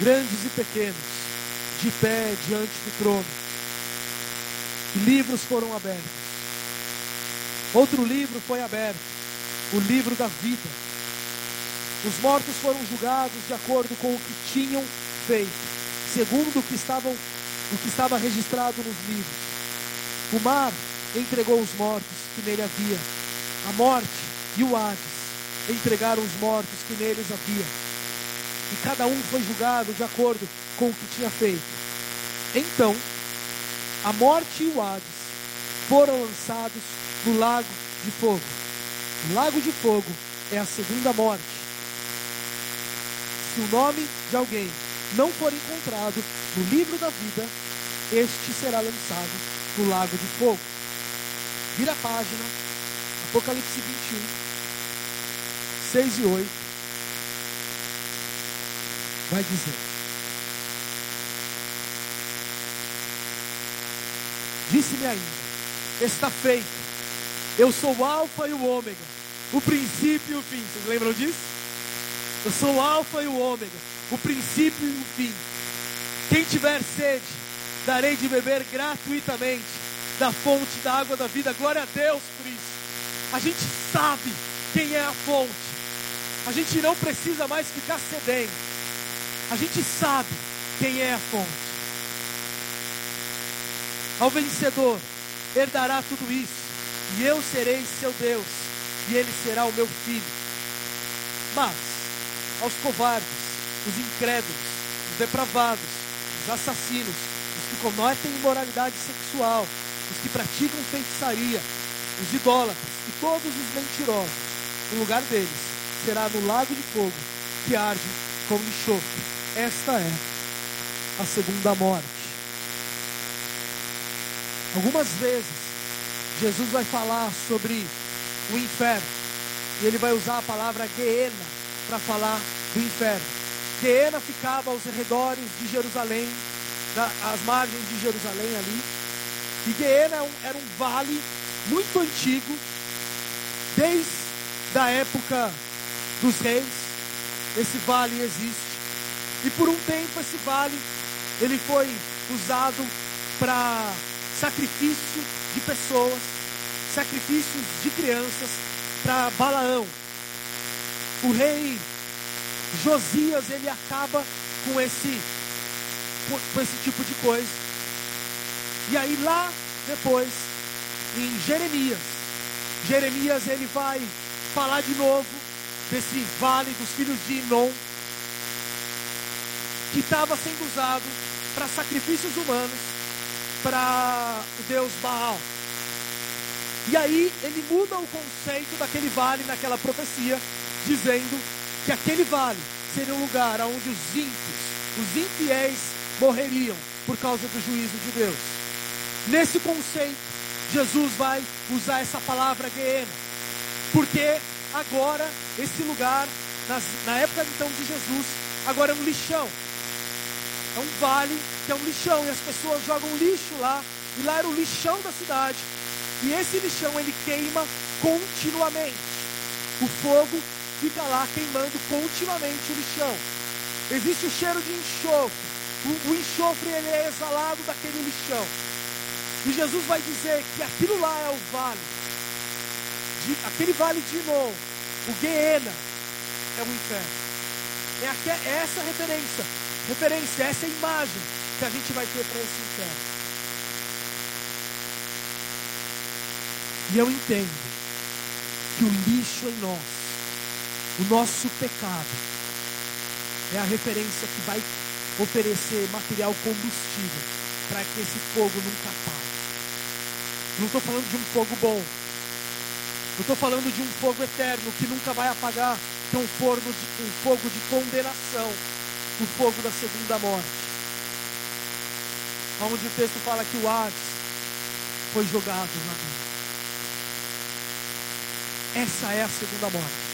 grandes e pequenos, de pé diante do trono. E livros foram abertos. Outro livro foi aberto, o livro da vida. Os mortos foram julgados de acordo com o que tinham feito, segundo o que, estavam, o que estava registrado nos livros. O mar entregou os mortos que nele havia, a morte e o Hades entregaram os mortos que neles havia. E cada um foi julgado de acordo com o que tinha feito. Então, a morte e o Hades foram lançados no lago de fogo. O lago de fogo é a segunda morte. Se o nome de alguém não for encontrado no livro da vida, este será lançado no lago de fogo. Vira a página, Apocalipse 21. 6 e 8, vai dizer: Disse-me ainda: Está feito, eu sou o Alfa e o Ômega, o princípio e o fim. Vocês lembram disso? Eu sou o Alfa e o Ômega, o princípio e o fim. Quem tiver sede, darei de beber gratuitamente da fonte da água da vida. Glória a Deus por isso. A gente sabe quem é a fonte. A gente não precisa mais ficar sedento. A gente sabe quem é a fonte. Ao vencedor herdará tudo isso, e eu serei seu Deus, e ele será o meu filho. Mas aos covardes, os incrédulos, os depravados, os assassinos, os que cometem imoralidade sexual, os que praticam feitiçaria, os idólatras e todos os mentirosos, o lugar deles será no lago de fogo que arde como enxofre. Esta é a segunda morte. Algumas vezes Jesus vai falar sobre o inferno e ele vai usar a palavra Geena para falar do inferno. Geena ficava aos redores de Jerusalém, às margens de Jerusalém ali. E Geena era é um, era um vale muito antigo, desde a época dos reis. Esse vale existe. E por um tempo esse vale ele foi usado para sacrifício de pessoas, sacrifícios de crianças para Balaão. O rei Josias ele acaba com esse com esse tipo de coisa. E aí lá depois em Jeremias, Jeremias ele vai falar de novo desse vale dos filhos de Inon que estava sendo usado para sacrifícios humanos para o deus Baal. E aí ele muda o conceito daquele vale naquela profecia, dizendo que aquele vale seria um lugar onde os ímpios, os infiéis morreriam por causa do juízo de Deus. Nesse conceito, Jesus vai usar essa palavra Geena, porque agora esse lugar, nas, na época então de Jesus, agora é um lixão. É um vale que é um lixão e as pessoas jogam lixo lá, e lá era o lixão da cidade. E esse lixão ele queima continuamente. O fogo fica lá queimando continuamente o lixão. Existe o cheiro de enxofre. O, o enxofre ele é exalado daquele lixão. E Jesus vai dizer que aquilo lá é o vale. De, aquele vale de Inon, o Geena, é o inferno. É, aqui, é essa referência, referência, essa imagem que a gente vai ter para esse inferno. E eu entendo que o lixo em nós, o nosso pecado, é a referência que vai oferecer material combustível para que esse fogo nunca apague. Não estou falando de um fogo bom. Não estou falando de um fogo eterno que nunca vai apagar, que é um, forno de, um fogo de condenação, o fogo da segunda morte. Onde o texto fala que o Hades foi jogado na dentro. Essa é a segunda morte.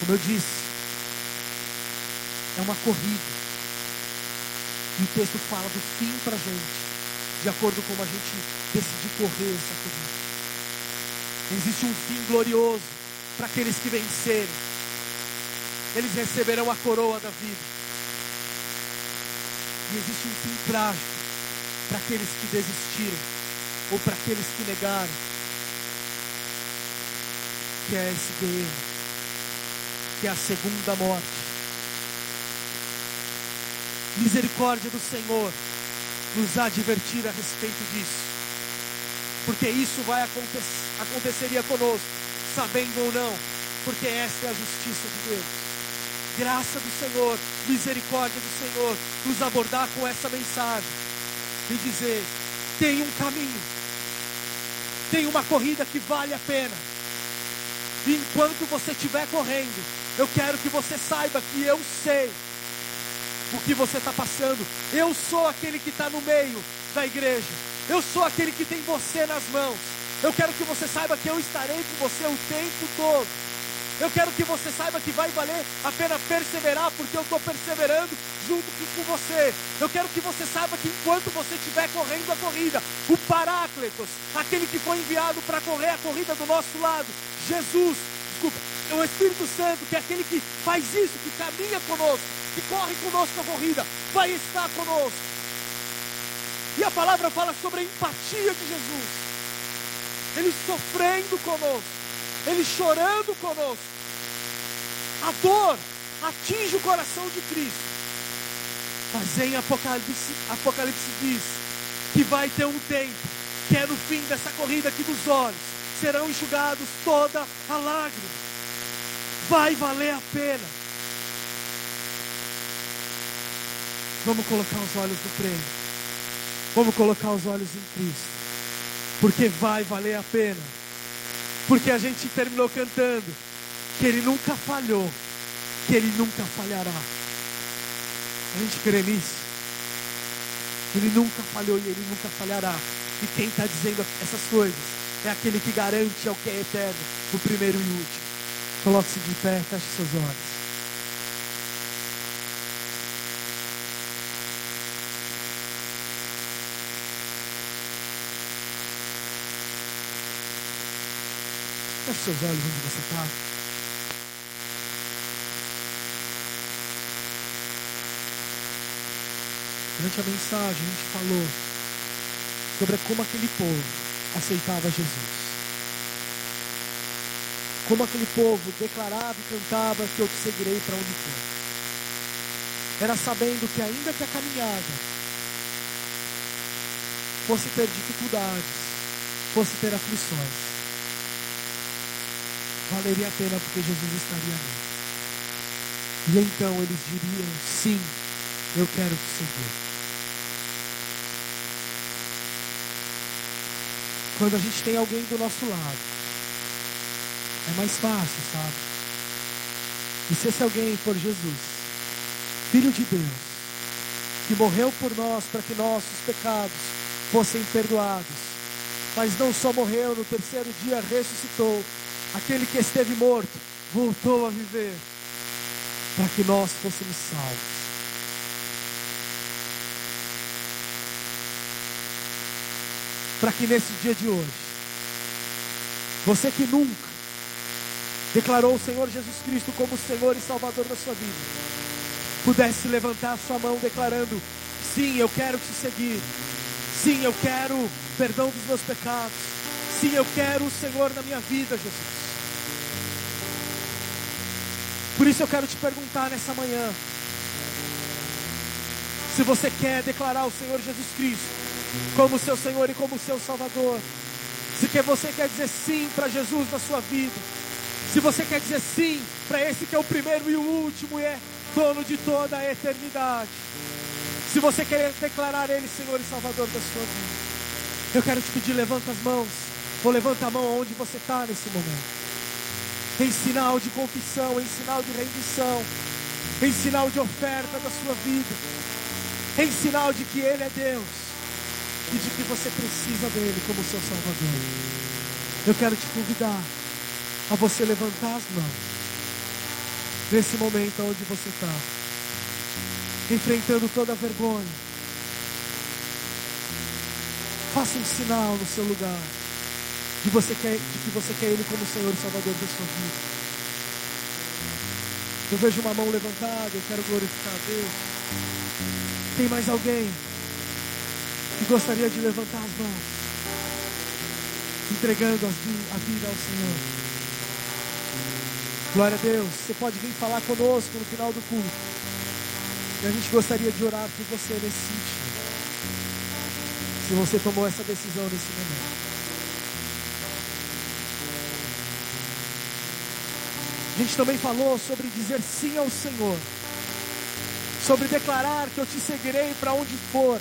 Como eu disse, é uma corrida. E o texto fala do fim para a gente, de acordo com como a gente decidir correr essa corrida. Existe um fim glorioso para aqueles que vencerem. Eles receberão a coroa da vida. E existe um fim trágico para aqueles que desistiram ou para aqueles que negaram que é esse guerreiro, que é a segunda morte. Misericórdia do Senhor nos advertir a respeito disso, porque isso vai acontecer, aconteceria conosco, sabendo ou não, porque esta é a justiça de Deus. Graça do Senhor, misericórdia do Senhor, nos abordar com essa mensagem e dizer: tem um caminho, tem uma corrida que vale a pena e enquanto você estiver correndo, eu quero que você saiba que eu sei o que você está passando. Eu sou aquele que está no meio da igreja. Eu sou aquele que tem você nas mãos. Eu quero que você saiba que eu estarei com você o tempo todo. Eu quero que você saiba que vai valer a pena perseverar, porque eu estou perseverando junto com você. Eu quero que você saiba que enquanto você estiver correndo a corrida, o Paráclitos, aquele que foi enviado para correr a corrida do nosso lado, Jesus, desculpa, é o Espírito Santo, que é aquele que faz isso, que caminha conosco, que corre conosco a corrida vai estar conosco. E a palavra fala sobre a empatia de Jesus. Ele sofrendo conosco, ele chorando conosco. A dor atinge o coração de Cristo. Mas em Apocalipse, Apocalipse diz que vai ter um tempo, que é no fim dessa corrida que dos olhos serão enxugados toda a lágrima. Vai valer a pena. Vamos colocar os olhos no prêmio. Vamos colocar os olhos em Cristo. Porque vai valer a pena. Porque a gente terminou cantando que Ele nunca falhou, que Ele nunca falhará. A gente crê nisso. Ele nunca falhou e Ele nunca falhará. E quem está dizendo essas coisas é aquele que garante ao que é eterno, o primeiro e último. Coloque-se de pé, feche seus olhos. Feche seus olhos onde você está. Durante a mensagem a gente falou sobre como aquele povo aceitava Jesus. Como aquele povo declarava e cantava que eu te seguirei para onde for. Era sabendo que ainda que a caminhada fosse ter dificuldades, fosse ter aflições, valeria a pena porque Jesus estaria ali. E então eles diriam: sim, eu quero te seguir. Quando a gente tem alguém do nosso lado, é mais fácil, sabe? E se esse alguém for Jesus, Filho de Deus, que morreu por nós para que nossos pecados fossem perdoados, mas não só morreu, no terceiro dia ressuscitou, aquele que esteve morto voltou a viver para que nós fôssemos salvos. Para que nesse dia de hoje, você que nunca declarou o Senhor Jesus Cristo como Senhor e Salvador da sua vida, pudesse levantar a sua mão declarando: Sim, eu quero te seguir. Sim, eu quero perdão dos meus pecados. Sim, eu quero o Senhor na minha vida, Jesus. Por isso eu quero te perguntar nessa manhã: se você quer declarar o Senhor Jesus Cristo como seu Senhor e como seu Salvador, se que você quer dizer sim para Jesus na sua vida, se você quer dizer sim para esse que é o primeiro e o último e é dono de toda a eternidade, se você quer declarar Ele Senhor e Salvador da sua vida, eu quero te pedir, levanta as mãos, ou levanta a mão onde você está nesse momento. Em sinal de confissão, em sinal de rendição, em sinal de oferta da sua vida, em sinal de que Ele é Deus e de que você precisa dele como seu Salvador. Eu quero te convidar a você levantar as mãos nesse momento onde você está, enfrentando toda a vergonha. Faça um sinal no seu lugar de, você quer, de que você quer Ele como Senhor e Salvador da sua vida. Eu vejo uma mão levantada, eu quero glorificar a Deus. Tem mais alguém que gostaria de levantar as mãos, entregando a vida ao Senhor? Glória a Deus. Você pode vir falar conosco no final do culto. E a gente gostaria de orar por você nesse sentido. Se você tomou essa decisão nesse momento. A gente também falou sobre dizer sim ao Senhor, sobre declarar que eu te seguirei para onde for,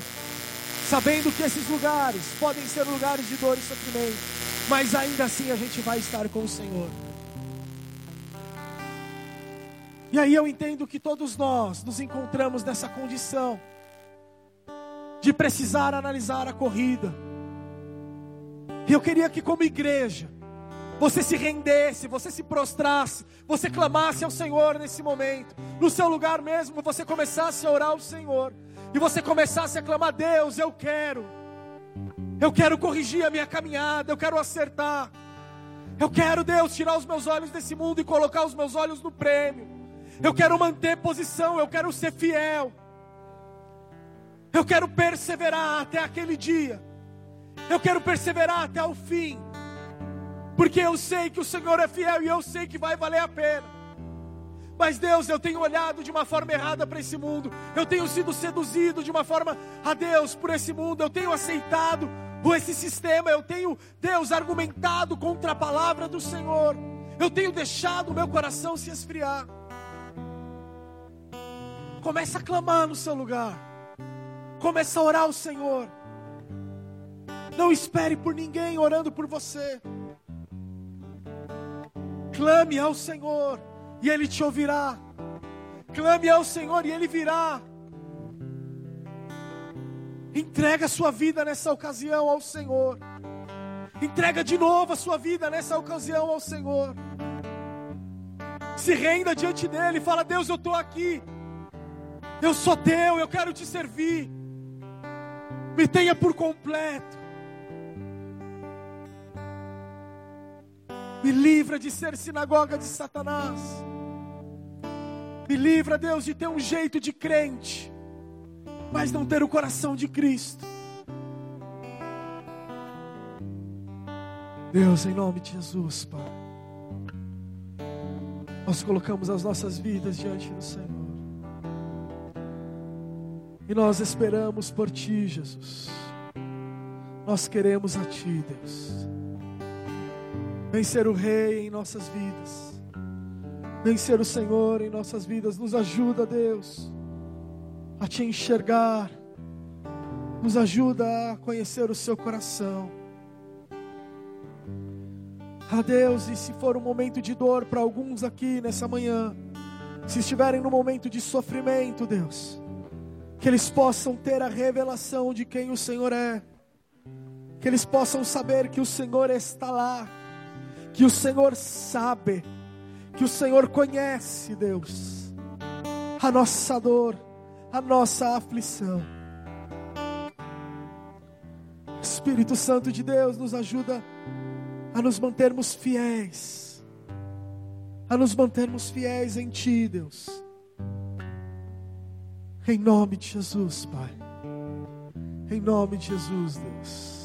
sabendo que esses lugares podem ser lugares de dor e sofrimento, mas ainda assim a gente vai estar com o Senhor. E aí eu entendo que todos nós nos encontramos nessa condição de precisar analisar a corrida. E eu queria que, como igreja, você se rendesse, você se prostrasse, você clamasse ao Senhor nesse momento, no seu lugar mesmo, você começasse a orar ao Senhor, e você começasse a clamar: Deus, eu quero, eu quero corrigir a minha caminhada, eu quero acertar, eu quero, Deus, tirar os meus olhos desse mundo e colocar os meus olhos no prêmio. Eu quero manter posição, eu quero ser fiel. Eu quero perseverar até aquele dia. Eu quero perseverar até o fim. Porque eu sei que o Senhor é fiel e eu sei que vai valer a pena. Mas Deus, eu tenho olhado de uma forma errada para esse mundo. Eu tenho sido seduzido de uma forma a Deus por esse mundo. Eu tenho aceitado esse sistema. Eu tenho, Deus, argumentado contra a palavra do Senhor. Eu tenho deixado o meu coração se esfriar. Começa a clamar no seu lugar. Começa a orar ao Senhor. Não espere por ninguém orando por você. Clame ao Senhor e Ele te ouvirá. Clame ao Senhor e Ele virá. Entrega a sua vida nessa ocasião ao Senhor. Entrega de novo a sua vida nessa ocasião ao Senhor. Se renda diante dele, fala: Deus, eu estou aqui. Eu sou teu, eu quero te servir. Me tenha por completo. Me livra de ser sinagoga de Satanás. Me livra, Deus, de ter um jeito de crente, mas não ter o coração de Cristo. Deus, em nome de Jesus, Pai, nós colocamos as nossas vidas diante do Senhor. E nós esperamos por Ti, Jesus. Nós queremos a Ti, Deus. Vem ser o Rei em nossas vidas. Vem ser o Senhor em nossas vidas. Nos ajuda, Deus, a te enxergar. Nos ajuda a conhecer o seu coração. Ah, Deus, e se for um momento de dor para alguns aqui nessa manhã, se estiverem no momento de sofrimento, Deus, que eles possam ter a revelação de quem o Senhor é, que eles possam saber que o Senhor está lá que o Senhor sabe, que o Senhor conhece, Deus, a nossa dor, a nossa aflição. Espírito Santo de Deus nos ajuda a nos mantermos fiéis, a nos mantermos fiéis em Ti, Deus. Em nome de Jesus, Pai. Em nome de Jesus, Deus.